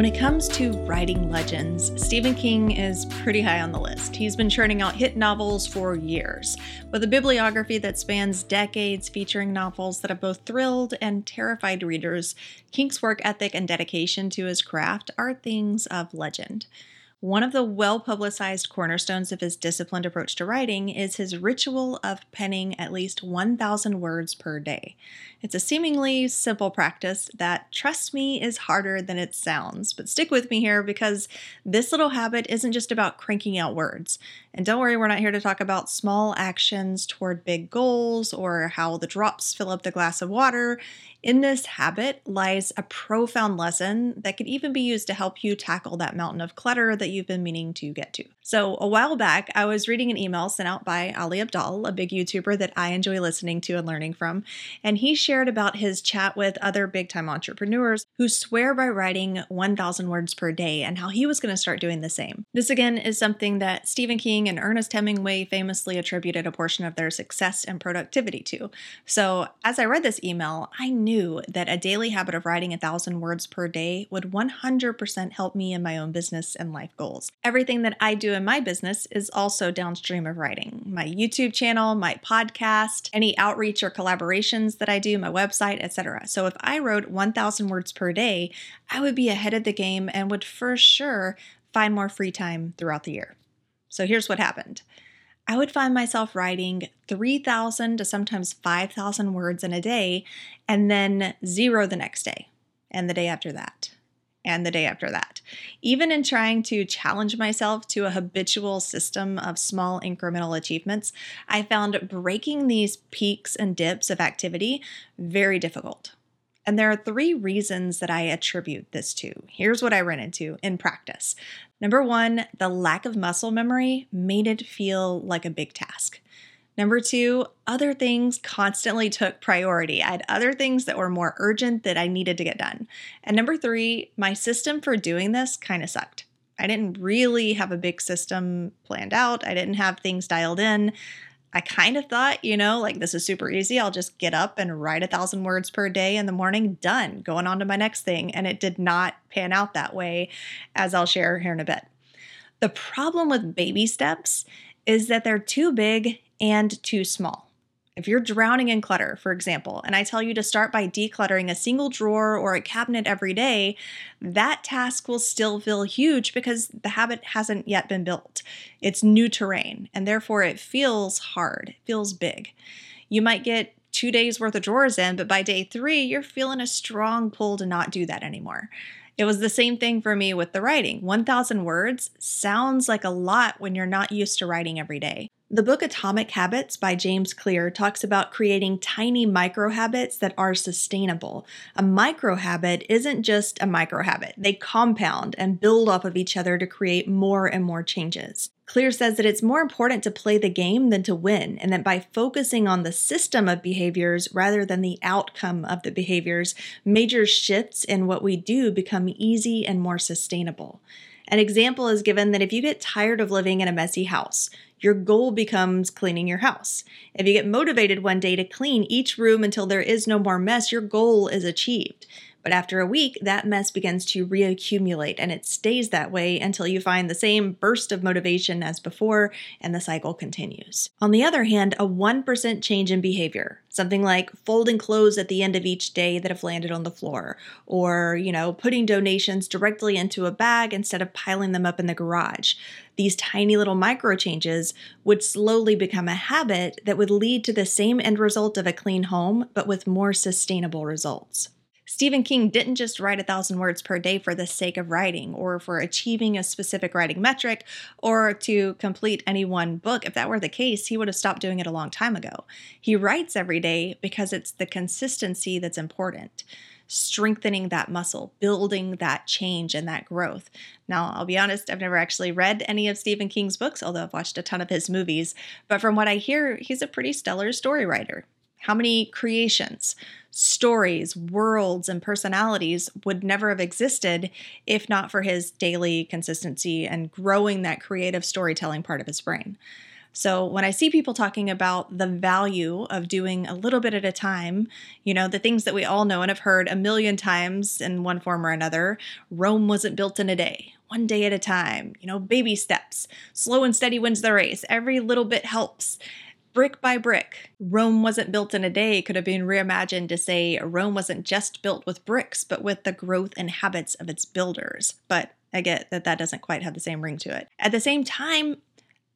When it comes to writing legends, Stephen King is pretty high on the list. He's been churning out hit novels for years, with a bibliography that spans decades featuring novels that have both thrilled and terrified readers. King's work ethic and dedication to his craft are things of legend. One of the well publicized cornerstones of his disciplined approach to writing is his ritual of penning at least 1,000 words per day. It's a seemingly simple practice that, trust me, is harder than it sounds. But stick with me here because this little habit isn't just about cranking out words. And don't worry, we're not here to talk about small actions toward big goals or how the drops fill up the glass of water. In this habit lies a profound lesson that could even be used to help you tackle that mountain of clutter that you've been meaning to get to. So, a while back, I was reading an email sent out by Ali Abdaal, a big YouTuber that I enjoy listening to and learning from, and he shared about his chat with other big time entrepreneurs who swear by writing 1,000 words per day and how he was going to start doing the same. This, again, is something that Stephen King and Ernest Hemingway famously attributed a portion of their success and productivity to. So, as I read this email, I knew that a daily habit of writing thousand words per day would 100% help me in my own business and life goals. Everything that I do in my business is also downstream of writing my YouTube channel, my podcast, any outreach or collaborations that I do, my website, etc. So if I wrote 1,000 words per day, I would be ahead of the game and would for sure find more free time throughout the year. So here's what happened. I would find myself writing 3,000 to sometimes 5,000 words in a day, and then zero the next day, and the day after that, and the day after that. Even in trying to challenge myself to a habitual system of small incremental achievements, I found breaking these peaks and dips of activity very difficult. And there are three reasons that I attribute this to. Here's what I ran into in practice. Number one, the lack of muscle memory made it feel like a big task. Number two, other things constantly took priority. I had other things that were more urgent that I needed to get done. And number three, my system for doing this kind of sucked. I didn't really have a big system planned out, I didn't have things dialed in. I kind of thought, you know, like this is super easy. I'll just get up and write a thousand words per day in the morning, done, going on to my next thing. And it did not pan out that way, as I'll share here in a bit. The problem with baby steps is that they're too big and too small. If you're drowning in clutter, for example, and I tell you to start by decluttering a single drawer or a cabinet every day, that task will still feel huge because the habit hasn't yet been built. It's new terrain, and therefore it feels hard, it feels big. You might get two days worth of drawers in, but by day three, you're feeling a strong pull to not do that anymore. It was the same thing for me with the writing. 1,000 words sounds like a lot when you're not used to writing every day. The book Atomic Habits by James Clear talks about creating tiny micro habits that are sustainable. A micro habit isn't just a micro habit, they compound and build off of each other to create more and more changes. Clear says that it's more important to play the game than to win, and that by focusing on the system of behaviors rather than the outcome of the behaviors, major shifts in what we do become easy and more sustainable. An example is given that if you get tired of living in a messy house, your goal becomes cleaning your house. If you get motivated one day to clean each room until there is no more mess, your goal is achieved. But after a week, that mess begins to reaccumulate and it stays that way until you find the same burst of motivation as before and the cycle continues. On the other hand, a 1% change in behavior, something like folding clothes at the end of each day that have landed on the floor, or, you know, putting donations directly into a bag instead of piling them up in the garage. These tiny little micro changes would slowly become a habit that would lead to the same end result of a clean home, but with more sustainable results. Stephen King didn't just write a thousand words per day for the sake of writing or for achieving a specific writing metric or to complete any one book. If that were the case, he would have stopped doing it a long time ago. He writes every day because it's the consistency that's important strengthening that muscle, building that change and that growth. Now, I'll be honest, I've never actually read any of Stephen King's books, although I've watched a ton of his movies. But from what I hear, he's a pretty stellar story writer. How many creations, stories, worlds, and personalities would never have existed if not for his daily consistency and growing that creative storytelling part of his brain? So when I see people talking about the value of doing a little bit at a time, you know, the things that we all know and have heard a million times in one form or another, Rome wasn't built in a day. One day at a time, you know, baby steps. Slow and steady wins the race. Every little bit helps brick by brick. Rome wasn't built in a day could have been reimagined to say Rome wasn't just built with bricks, but with the growth and habits of its builders. But I get that that doesn't quite have the same ring to it. At the same time,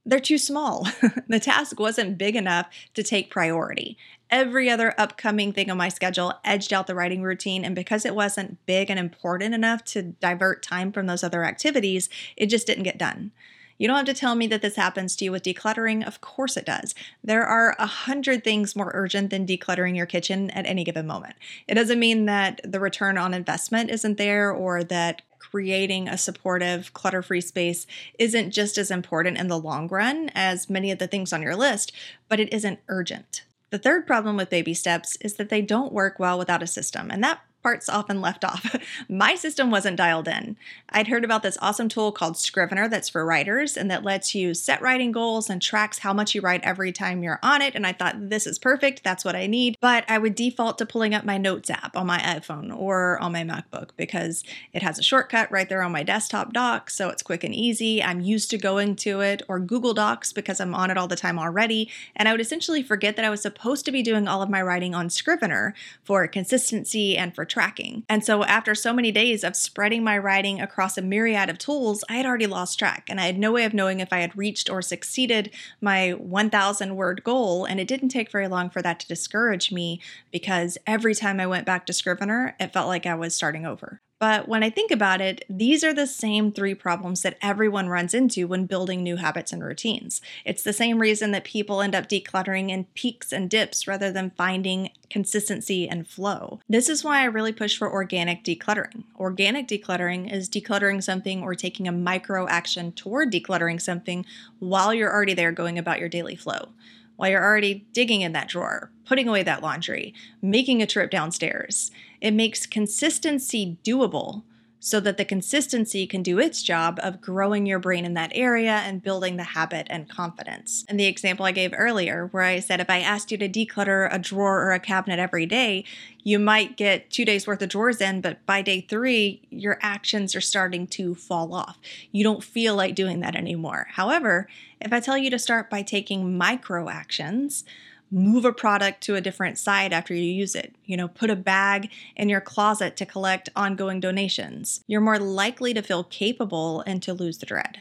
they're too small. the task wasn't big enough to take priority. Every other upcoming thing on my schedule edged out the writing routine, and because it wasn't big and important enough to divert time from those other activities, it just didn't get done. You don't have to tell me that this happens to you with decluttering. Of course it does. There are a hundred things more urgent than decluttering your kitchen at any given moment. It doesn't mean that the return on investment isn't there or that creating a supportive, clutter free space isn't just as important in the long run as many of the things on your list, but it isn't urgent. The third problem with baby steps is that they don't work well without a system, and that parts often left off. My system wasn't dialed in. I'd heard about this awesome tool called Scrivener that's for writers and that lets you set writing goals and tracks how much you write every time you're on it. And I thought, this is perfect. That's what I need. But I would default to pulling up my Notes app on my iPhone or on my MacBook because it has a shortcut right there on my desktop dock. So it's quick and easy. I'm used to going to it or Google Docs because I'm on it all the time already. And I would essentially forget that I was supposed to be doing all of my writing on Scrivener for consistency and for tracking. And so after so many days of spreading my writing across a myriad of tools, I had already lost track and I had no way of knowing if I had reached or succeeded my 1,000 word goal. And it didn't take very long for that to discourage me because every time I went back to Scrivener, it felt like I was starting over. But when I think about it, these are the same three problems that everyone runs into when building new habits and routines. It's the same reason that people end up decluttering in peaks and dips rather than finding consistency and flow. This is why I really push for organic decluttering. Organic decluttering is decluttering something or taking a micro action toward decluttering something while you're already there going about your daily flow while you're already digging in that drawer, putting away that laundry, making a trip downstairs. It makes consistency doable so that the consistency can do its job of growing your brain in that area and building the habit and confidence. And the example I gave earlier, where I said if I asked you to declutter a drawer or a cabinet every day, you might get two days worth of drawers in, but by day three, your actions are starting to fall off. You don't feel like doing that anymore. However, if I tell you to start by taking micro actions, move a product to a different site after you use it. You know, put a bag in your closet to collect ongoing donations. You're more likely to feel capable and to lose the dread.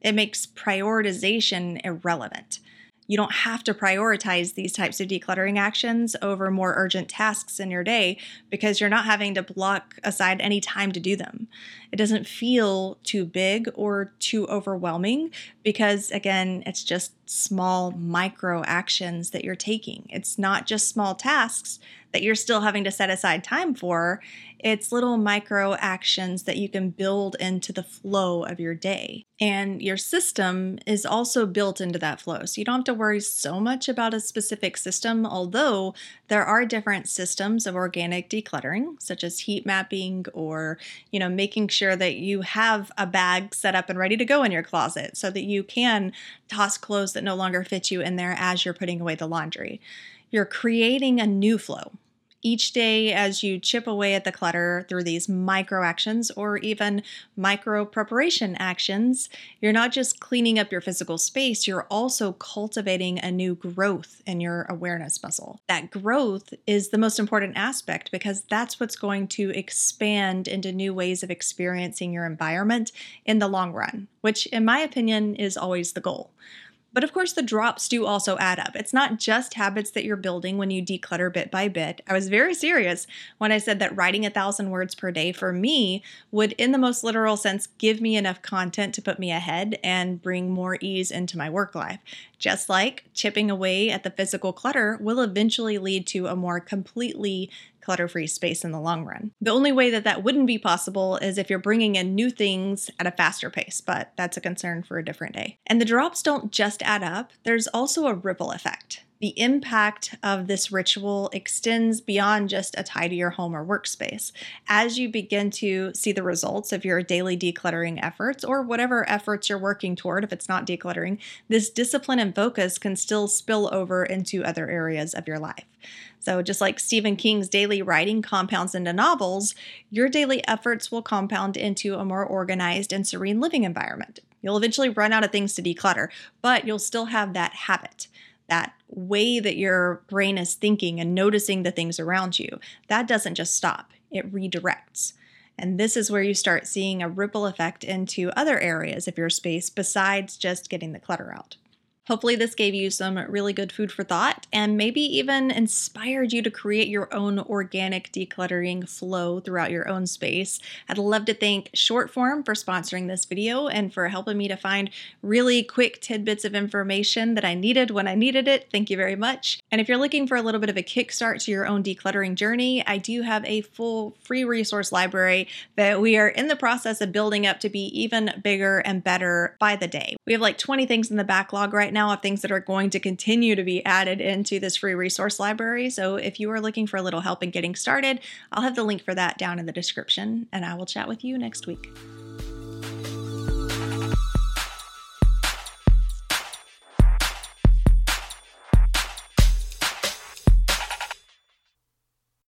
It makes prioritization irrelevant. You don't have to prioritize these types of decluttering actions over more urgent tasks in your day because you're not having to block aside any time to do them. It doesn't feel too big or too overwhelming because, again, it's just small micro actions that you're taking. It's not just small tasks that you're still having to set aside time for. It's little micro actions that you can build into the flow of your day. And your system is also built into that flow. So you don't have to worry so much about a specific system, although there are different systems of organic decluttering, such as heat mapping or, you know, making sure that you have a bag set up and ready to go in your closet so that you can toss clothes that no longer fit you in there as you're putting away the laundry. You're creating a new flow each day as you chip away at the clutter through these micro actions or even micro preparation actions, you're not just cleaning up your physical space, you're also cultivating a new growth in your awareness muscle. That growth is the most important aspect because that's what's going to expand into new ways of experiencing your environment in the long run, which, in my opinion, is always the goal. But of course, the drops do also add up. It's not just habits that you're building when you declutter bit by bit. I was very serious when I said that writing a thousand words per day for me would, in the most literal sense, give me enough content to put me ahead and bring more ease into my work life. Just like chipping away at the physical clutter will eventually lead to a more completely clutter free space in the long run. The only way that that wouldn't be possible is if you're bringing in new things at a faster pace, but that's a concern for a different day. And the drops don't just add up, there's also a ripple effect the impact of this ritual extends beyond just a tidier home or workspace. As you begin to see the results of your daily decluttering efforts, or whatever efforts you're working toward, if it's not decluttering, this discipline and focus can still spill over into other areas of your life. So, just like Stephen King's daily writing compounds into novels, your daily efforts will compound into a more organized and serene living environment. You'll eventually run out of things to declutter, but you'll still have that habit that way that your brain is thinking and noticing the things around you, that doesn't just stop, it redirects. And this is where you start seeing a ripple effect into other areas of your space besides just getting the clutter out. Hopefully, this gave you some really good food for thought and maybe even inspired you to create your own organic decluttering flow throughout your own space. I'd love to thank Shortform for sponsoring this video and for helping me to find really quick tidbits of information that I needed when I needed it. Thank you very much. And if you're looking for a little bit of a kickstart to your own decluttering journey, I do have a full free resource library that we are in the process of building up to be even bigger and better by the day. We have like 20 things in the backlog right right now of things that are going to continue to be added into this free resource library. So if you are looking for a little help in getting started, I'll have the link for that down in the description, and I will chat with you next week.